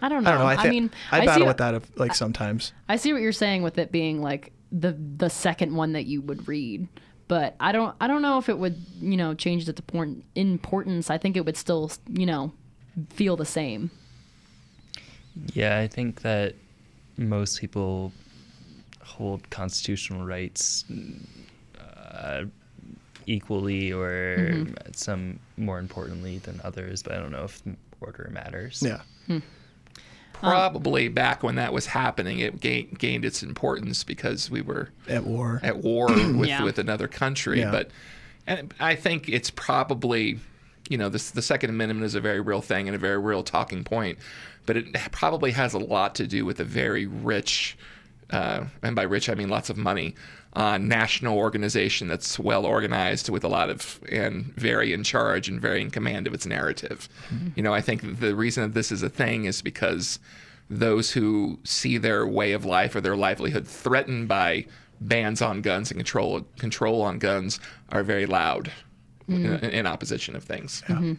I don't know. I don't know. I, thi- mean, I see battle what- with that like sometimes. I see what you're saying with it being like the the second one that you would read, but I don't I don't know if it would you know change its important importance. I think it would still you know feel the same. Yeah, I think that most people hold constitutional rights uh, equally or Mhm. some more importantly than others, but I don't know if order matters. Yeah. Probably back when that was happening, it gained, gained its importance because we were at war, at war with, Yeah. with another country. Yeah. But and I think it's probably, you know, this, the Second Amendment is a very real thing and a very real talking point. But it probably has a lot to do with a very rich, uh, and by rich I mean lots of money, uh, national organization that's well organized with a lot of and very in charge and very in command of its narrative. You know, I think the reason that this is a thing is because those who see their way of life or their livelihood threatened by bans on guns and control control on guns are very loud in, Mhm. in opposition of things. Mhm.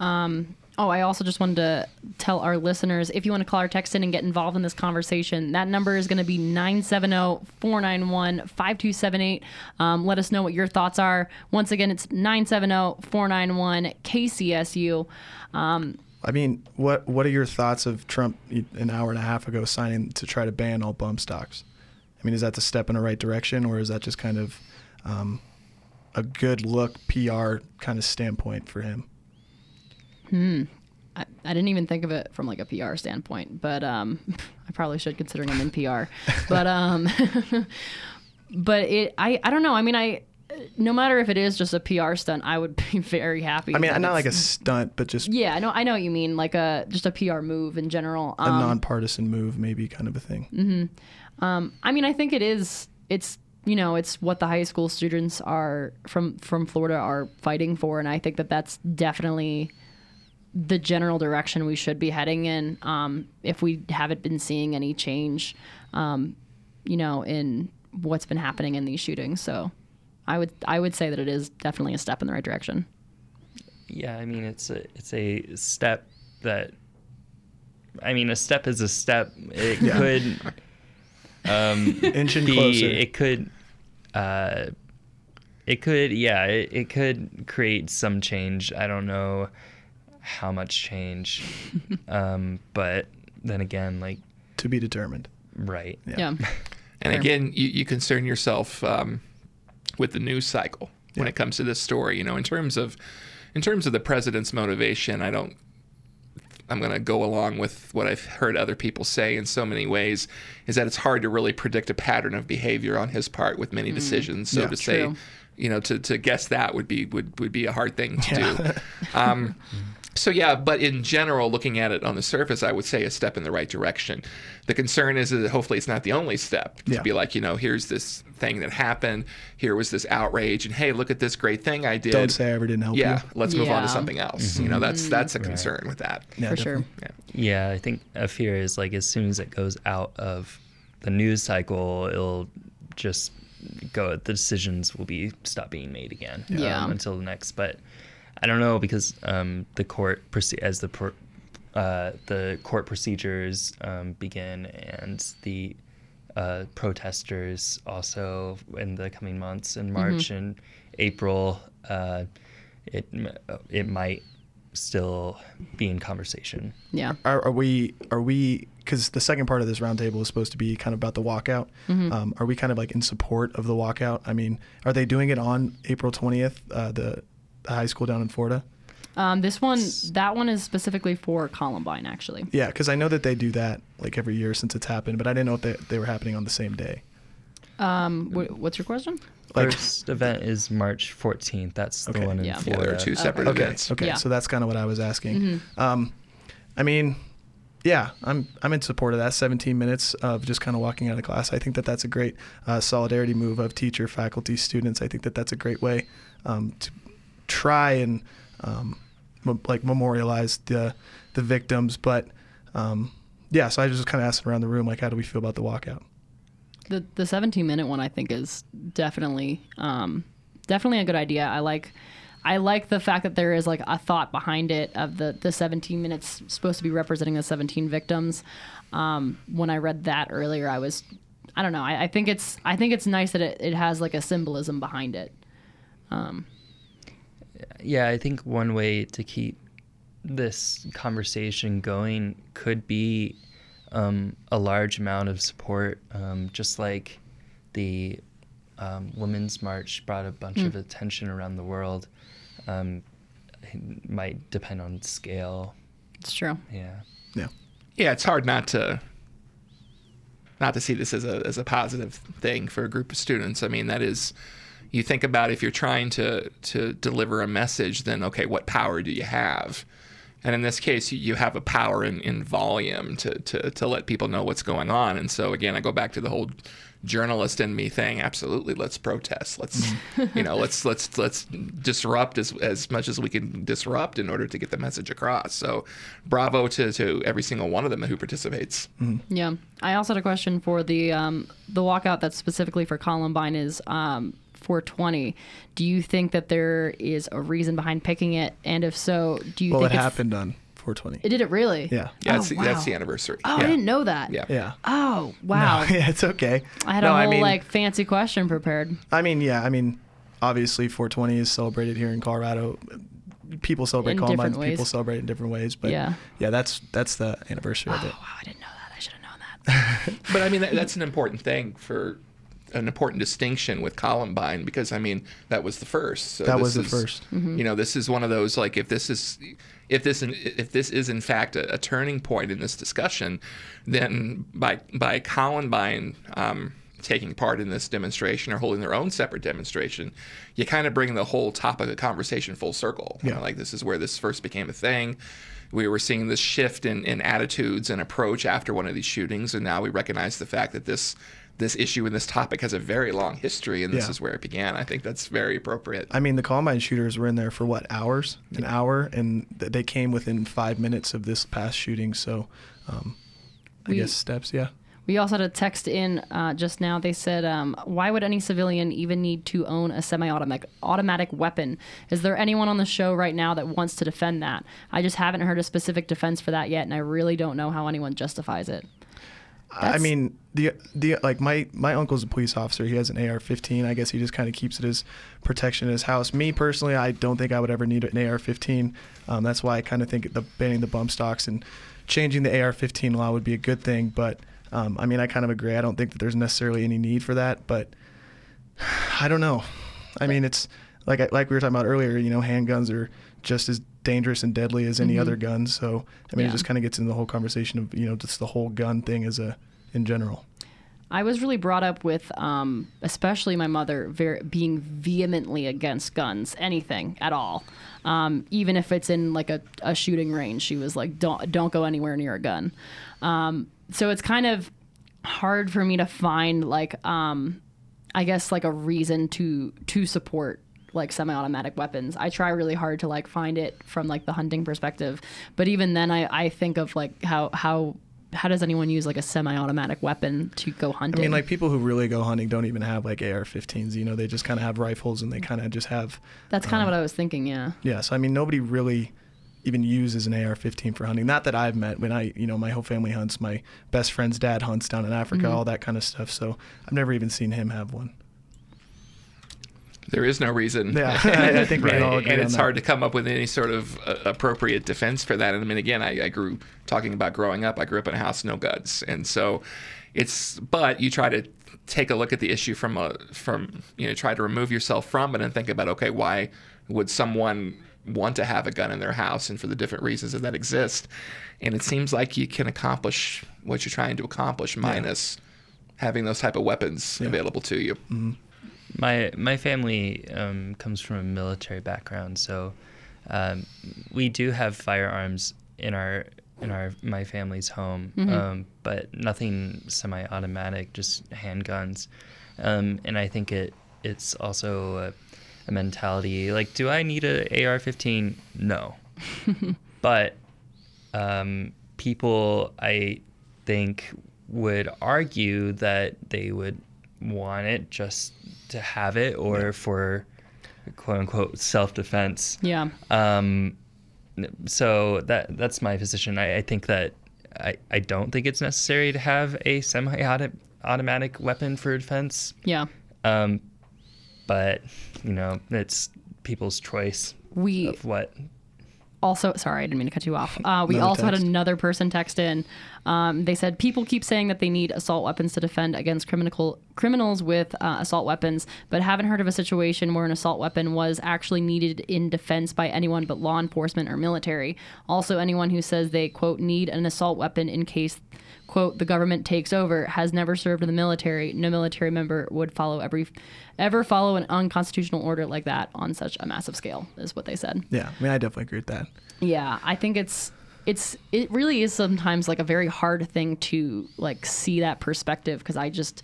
Um, oh, I also just wanted to tell our listeners if you want to call or text in and get involved in this conversation, that number is going to be 970 491 5278. Um, Let us know what your thoughts are. Once again, it's 970 491 KCSU. Um, I mean, what what are your thoughts of Trump an hour and a half ago signing to try to ban all bump stocks? I mean, is that the step in the right direction, or is that just kind of um, a good look PR kind of standpoint for him? Hmm. I, I didn't even think of it from like a PR standpoint, but um, I probably should considering I'm in PR. but um, but it I I don't know. I mean I. No matter if it is just a PR stunt, I would be very happy. I mean, not like a stunt, but just Yeah, I know. I know what you mean. Like a just a PR move in general. a nonpartisan move, maybe kind of a thing. hmm Um, I mean, I think it is. It's you know, it's what the high school students are from from Florida are fighting for, and I think that that's definitely the general direction we should be heading in. Um, if we haven't been seeing any change, um, you know, in what's been happening in these shootings, so I would I would say that it is definitely a step in the right direction. Yeah, I mean it's a it's a step that I mean a step is a step. It Yeah. could um Inching be, closer. It could uh it could yeah, it, it could create some change. I don't know how much change. um but then again like to be determined. Right. Yeah. And Fair. again, you, you concern yourself um, with the news cycle when it comes to this story. You know, in terms of in terms of the president's motivation, I don't. I'm going to go along with what I've heard other people say in so many ways, is that it's hard to really predict a pattern of behavior on his part with many decisions. So Yeah. to say, True. you know, to, to guess that would be would, would be a hard thing to Yeah. do. Um, so yeah, but in general, looking at it on the surface, I would say a step in the right direction. The concern is that hopefully it's not the only step to Yeah. be like, you know, here's this thing that happened, here was this outrage, and hey, look at this great thing I did. Don't say I ever didn't help yeah, you. let's move on to something else. You know, that's that's a Right. concern with that. Yeah, For sure. definitely. Yeah, I think a fear is like as soon as it goes out of the news cycle, it'll just go. The decisions will be stop being made again. Yeah. Um, until the next, but I don't know because um, the court proce- as the pro- uh, the court procedures um, begin and the uh, protesters also in the coming months in March and April, uh, it it might still be in conversation. Yeah. Are, are we? Are we? Because the second part of this roundtable is supposed to be kind of about the walkout. Mm-hmm. Um, are we kind of like in support of the walkout? I mean, are they doing it on April twentieth? Uh, the, the high school down in Florida. Um, this one, that one is specifically for Columbine, actually. Yeah, because I know that they do that like every year since it's happened, but I didn't know if they, they were happening on the same day. Um, wh- what's your question? Like- First event is March 14th. That's Okay. the one in Yeah. Yeah, there are Florida. two separate Okay. events. Okay. Yeah. So that's kind of what I was asking. Mm-hmm. Um, I mean, yeah, I'm I'm in support of that. 17 minutes of just kind of walking out of class. I think that that's a great uh, solidarity move of teacher, faculty, students. I think that that's a great way um, to try and um, m- like memorialize the the victims. But um, yeah, so I was just kind of asking around the room, like, how do we feel about the walkout? The the 17 minute one I think is definitely um, definitely a good idea. I like I like the fact that there is like a thought behind it of the the 17 minutes supposed to be representing the 17 victims. Um, when I read that earlier, I was I don't know. I, I think it's I think it's nice that it, it has like a symbolism behind it. Um, Yeah, I think one way to keep this conversation going could be um, a large amount of support, um, just like the um, Women's March brought a bunch of attention around the world. Um, it might depend on scale. it's true. Yeah. Yeah. yeah, it's hard not to not to see this as a as a positive thing for a group of students. I mean, that is you think about if you're trying to to deliver a message, then okay, what power do you have? And in this case, you- you have a power in, in volume to, to, to let people know what's going on. And so again, I go back to the whole journalist in me thing. Absolutely, let's protest. Let's you know let's let's let's disrupt as as much as we can disrupt in order to get the message across. So, bravo to to every single one of them who participates. Yeah. I also had a question for the um, the walkout that's specifically for Columbine is um, 420. Do you think that there is a reason behind picking it? And if so, do you Well, think it happened on 420. It did it really? Yeah. Yeah, Oh, that's, the, that's the anniversary. Oh, yeah. I didn't know that. Yeah. Yeah. Oh, wow. No, yeah, it's okay. I had no, a whole I mean, like fancy question prepared. I mean, yeah, I mean, obviously 420 is celebrated here in Colorado. People celebrate In Columbine. different ways. People celebrate in different ways, but Yeah. yeah, that's that's the anniversary of oh, it. Oh, wow, I didn't know that. I should have known that. But I mean, that, that's an important thing for an important distinction with Columbine because I mean that was the first. So That this was the is- first. Mm-hmm. You know, this is one of those like if this is if this in- if this is in fact a, a turning point in this discussion, then by by Columbine. Um, taking part in this demonstration or holding their own separate demonstration you kind of bring the whole topic of conversation full circle You know, Yeah. like this is where this first became a thing we were seeing this shift in, in attitudes and approach after one of these shootings, and now we recognize the fact that this this issue and this topic has a very long history, and this Yeah. is where it began. I think that's very appropriate. I mean, the Columbine shooters were in there for what hours, an hour, and th- they came within five minutes of this past shooting. So, um, I We- guess steps, yeah. We also had a text in uh, just now. They said, um, "Why would any civilian even need to own a semi-automatic automatic weapon? Is there anyone on the show right now that wants to defend that? I just haven't heard a specific defense for that yet, and I really don't know how anyone justifies it." I mean, the the like my my uncle's a police officer. He has an AR-15. I guess he just kind of keeps it as protection in his house. Me personally, I don't think I would ever need an AR-15. Um, that's why I kind of think the banning the bump stocks and changing the AR-15 law would be a good thing. But um, I mean, I kind of agree. I don't think that there's necessarily any need for that. But I don't know. I mean, it's like like we were talking about earlier. You know, handguns are just as dangerous and deadly as any Mhm. other gun. So I mean, Yeah. it just kind of gets into the whole conversation of you know just the whole gun thing as a in general. I was really brought up with, um, especially my mother, ver- being vehemently against guns, anything at all. Um, even if it's in like a, a shooting range, she was like, "Don't don't go anywhere near a gun." Um, so it's kind of hard for me to find like, um, I guess like a reason to to support like semi-automatic weapons. I try really hard to like find it from like the hunting perspective, but even then, I I think of like how how how does anyone use like a semi-automatic weapon to go hunting? I mean, like people who really go hunting don't even have like AR-15s. You know, they just kind of have rifles and they kind of just have. That's kind of what I was thinking. Yeah. Yeah, so I mean, nobody really even uses an AR-15 for hunting. Not that I've met. When I, you know, my whole family hunts. My best friend's dad hunts down in Africa, Mhm. all that kind of stuff. So I've never even seen him have one. There is no reason. Yeah, I- think we all agree And it's that. hard to come up with any sort of uh, appropriate defense for that. And I mean, again, I, I grew talking about growing up. I grew up in a house, no guns, and so it's. But you try to take a look at the issue from a from you know try to remove yourself from it and think about okay, why would someone want to have a gun in their house and for the different reasons that that exist. And it seems like you can accomplish what you're trying to accomplish minus having those type of weapons available to you. My my family um, comes from a military background, so um, we do have firearms in our in our my family's home, Mhm. um, but nothing semi-automatic, just handguns. Um, and I think it it's also a, a mentality like, do I need a AR-15? No, but um, people I think would argue that they would want it just to have it or for quote unquote self defense. Yeah. Um, so that that's my position. I, I think that I, I don't think it's necessary to have a semi automatic weapon for defense. Yeah. Um, but you know, it's people's choice We- of what also sorry i didn't mean to cut you off uh, we Another also text. had another person text in um, they said people keep saying that they need assault weapons to defend against criminal criminals with uh, assault weapons but haven't heard of a situation where an assault weapon was actually needed in defense by anyone but law enforcement or military. Also anyone who says they quote need an assault weapon in case quote the government takes over has never served in the military. No military member would follow every ever follow an unconstitutional order like that on such a massive scale is what they said. Yeah, I mean, I definitely agree with that. yeah, I think it's it's it really is sometimes like a very hard thing to like see that perspective because I just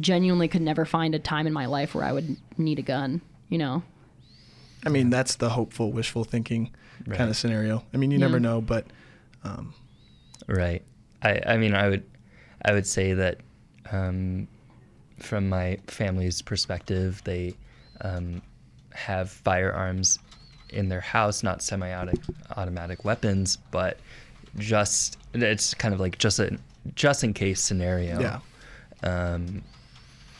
genuinely could never find a time in my life where I would need a gun, you know. I mean, that's the hopeful, wishful thinking kind of scenario. I mean, you Yeah. never know, but um, Right. I, I mean, I would, I would say that, um, from my family's perspective, they um, have firearms in their house, not semi-automatic weapons, but just it's kind of like just a just in case scenario. Yeah. Um,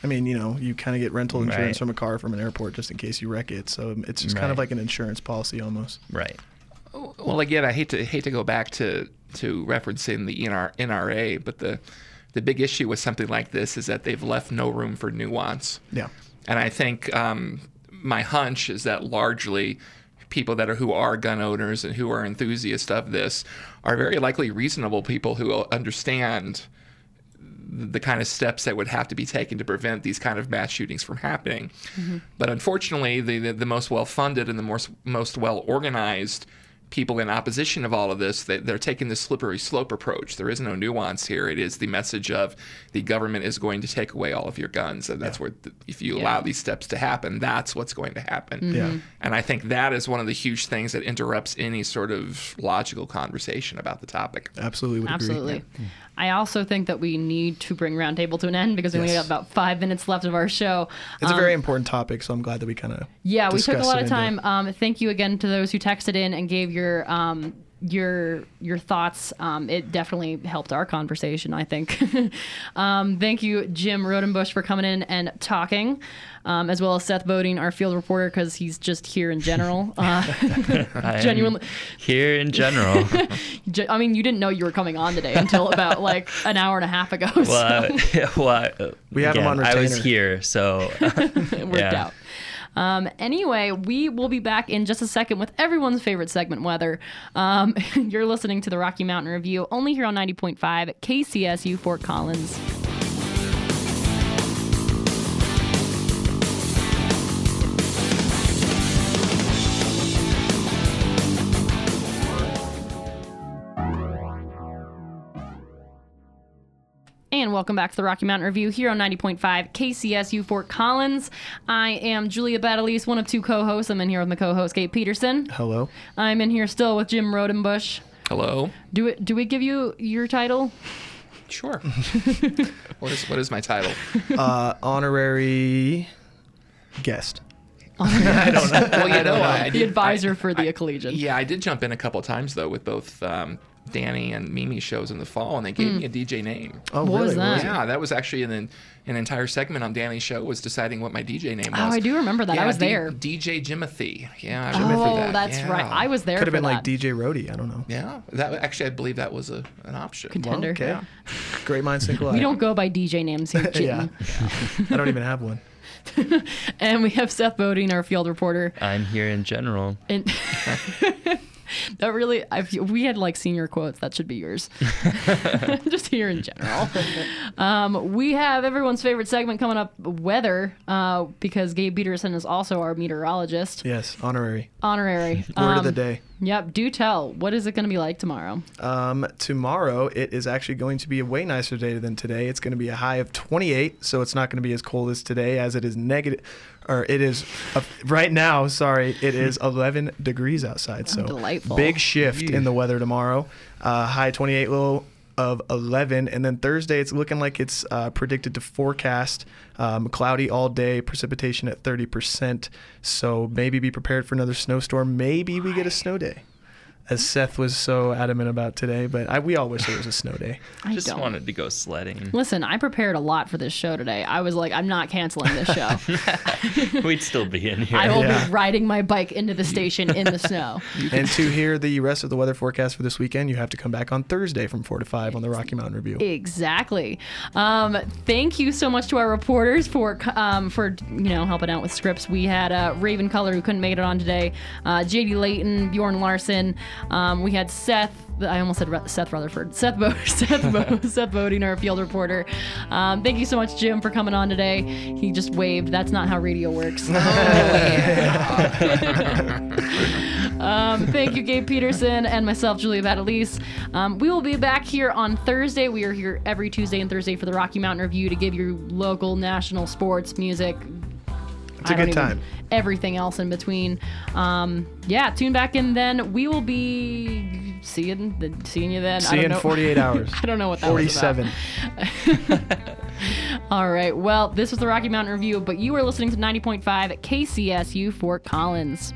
I mean, you know, you kind of get rental insurance Right. from a car from an airport just in case you wreck it. So it's just kind of like an insurance policy almost. Right. Well, again, I hate to hate to go back to to referencing the NR, NRA, but the the big issue with something like this is that they've left no room for nuance. Yeah. And I think um, my hunch is that largely people that are who are gun owners and who are enthusiasts of this are very likely reasonable people who understand the kind of steps that would have to be taken to prevent these kind of mass shootings from happening. Mm-hmm. But unfortunately, the, the, the most well funded and the most, most well organized people in opposition of all of this, they, they're taking the slippery slope approach. There is no nuance here. It is the message of the government is going to take away all of your guns, and that's where the, if you allow these steps to happen, that's what's going to happen. Mhm. Yeah. And I think that is one of the huge things that interrupts any sort of logical conversation about the topic. Absolutely would Absolutely. I also think that we need to bring Roundtable to an end because we only Yes. got about five minutes left of our show. It's Um, a very important topic, so I'm glad that we kind of Yeah, we took a lot of time. Um, thank you again to those who texted in and gave your um, your your thoughts. Um, it definitely helped our conversation. I think. um, thank you, Jim Rodenbush, for coming in and talking, um, as well as Seth Bodine, our field reporter, because he's just here in general. Uh, genuinely. here in general. I mean, you didn't know you were coming on today until about like an hour and a half ago. well, so. I, well, I- We have him again, on I was retainer. here, so it worked yeah. out. Um, anyway, we will be back in just a second with everyone's favorite segment, weather. Um, you're listening to the Rocky Mountain Review only here on 90.5 KCSU Fort Collins. And welcome back to the Rocky Mountain Review here on 90.5 KCSU Fort Collins. I am Julia Batalise, one of two co hosts. I'm in here with my co host, Kate Peterson. Hello. I'm in here still with Jim Rodenbush. Hello. Do it. Do we give you your title? Sure. what is what is my title? uh, honorary guest. I don't know. Well, you know, I the did- advisor for the collegian. Yeah, I did jump in a couple times though with both um, Danny and Mimi shows in the fall, and they gave Mm. me a DJ name. Oh, What really? Was it? Yeah, that was actually an an entire segment on Danny's show was deciding what my DJ name was. Oh, I do remember that. I was D- there. DJ Jimothy. Yeah, I remember Oh, that. that's Yeah. right. I was there Could have for been like. DJ Rhodey. I don't know. Yeah, that actually I believe that was a an option. Contender. okay. Yeah. Great minds think alike. We don't go by DJ names here, Jim. yeah. I don't even have one. And we have Seth Bodine, our field reporter. I'm here in general. And that really, I feel, we had like senior quotes. That should be yours. Just here in general. Um, we have everyone's favorite segment coming up, weather, uh, because Gabe Peterson is also our meteorologist, Yes, honorary. honorary. Word of the Um, day. Yep. Do tell. What is it going to be like tomorrow? Um, tomorrow it is actually going to be a way nicer day than today. It's going to be a high of 28, so it's not going to be as cold as today, as it is negative, or it is uh, right now. Sorry, it is 11 degrees outside. So delightful. big shift in the weather tomorrow. Uh, high 28, low of 11, and then Thursday it's looking like it's uh, predicted to forecast um, cloudy all day, precipitation at 30%. So maybe be prepared for another snowstorm. Maybe we get a snow day. As Seth was so adamant about today, but I, we all wish it was a snow day. I Just don't. wanted to go sledding. Listen, I prepared a lot for this show today. I was like, I'm not canceling this show. We'd still be in here. I will Yeah. be riding my bike into the station in the snow. and to hear the rest of the weather forecast for this weekend, you have to come back on Thursday from 4 to 5 on the Rocky Mountain Review. Exactly. Um, thank you so much to our reporters for um, for you know helping out with scripts. We had uh, Raven Color who couldn't make it on today. Uh, JD Layton, Bjorn Larson. Um, we had Seth. I almost said Seth Rutherford. Seth Bo- Seth Bo- Seth Bodine, our field reporter. Um, thank you so much, Jim, for coming on today. He just waved. That's not how radio works. Um, thank you, Gabe Peterson, and myself, Julia Batalise. Um, we will be back here on Thursday. We are here every Tuesday and Thursday for the Rocky Mountain Review to give you local, national sports, music. It's a I good even- time. Everything else in between. Um, yeah, tune back in then. We will be seeing the, seeing you then. See you in 48 hours. I don't know what that 47. was about. All right. Well, this was the Rocky Mountain Review, but you are listening to 90.5 KCSU Fort Collins.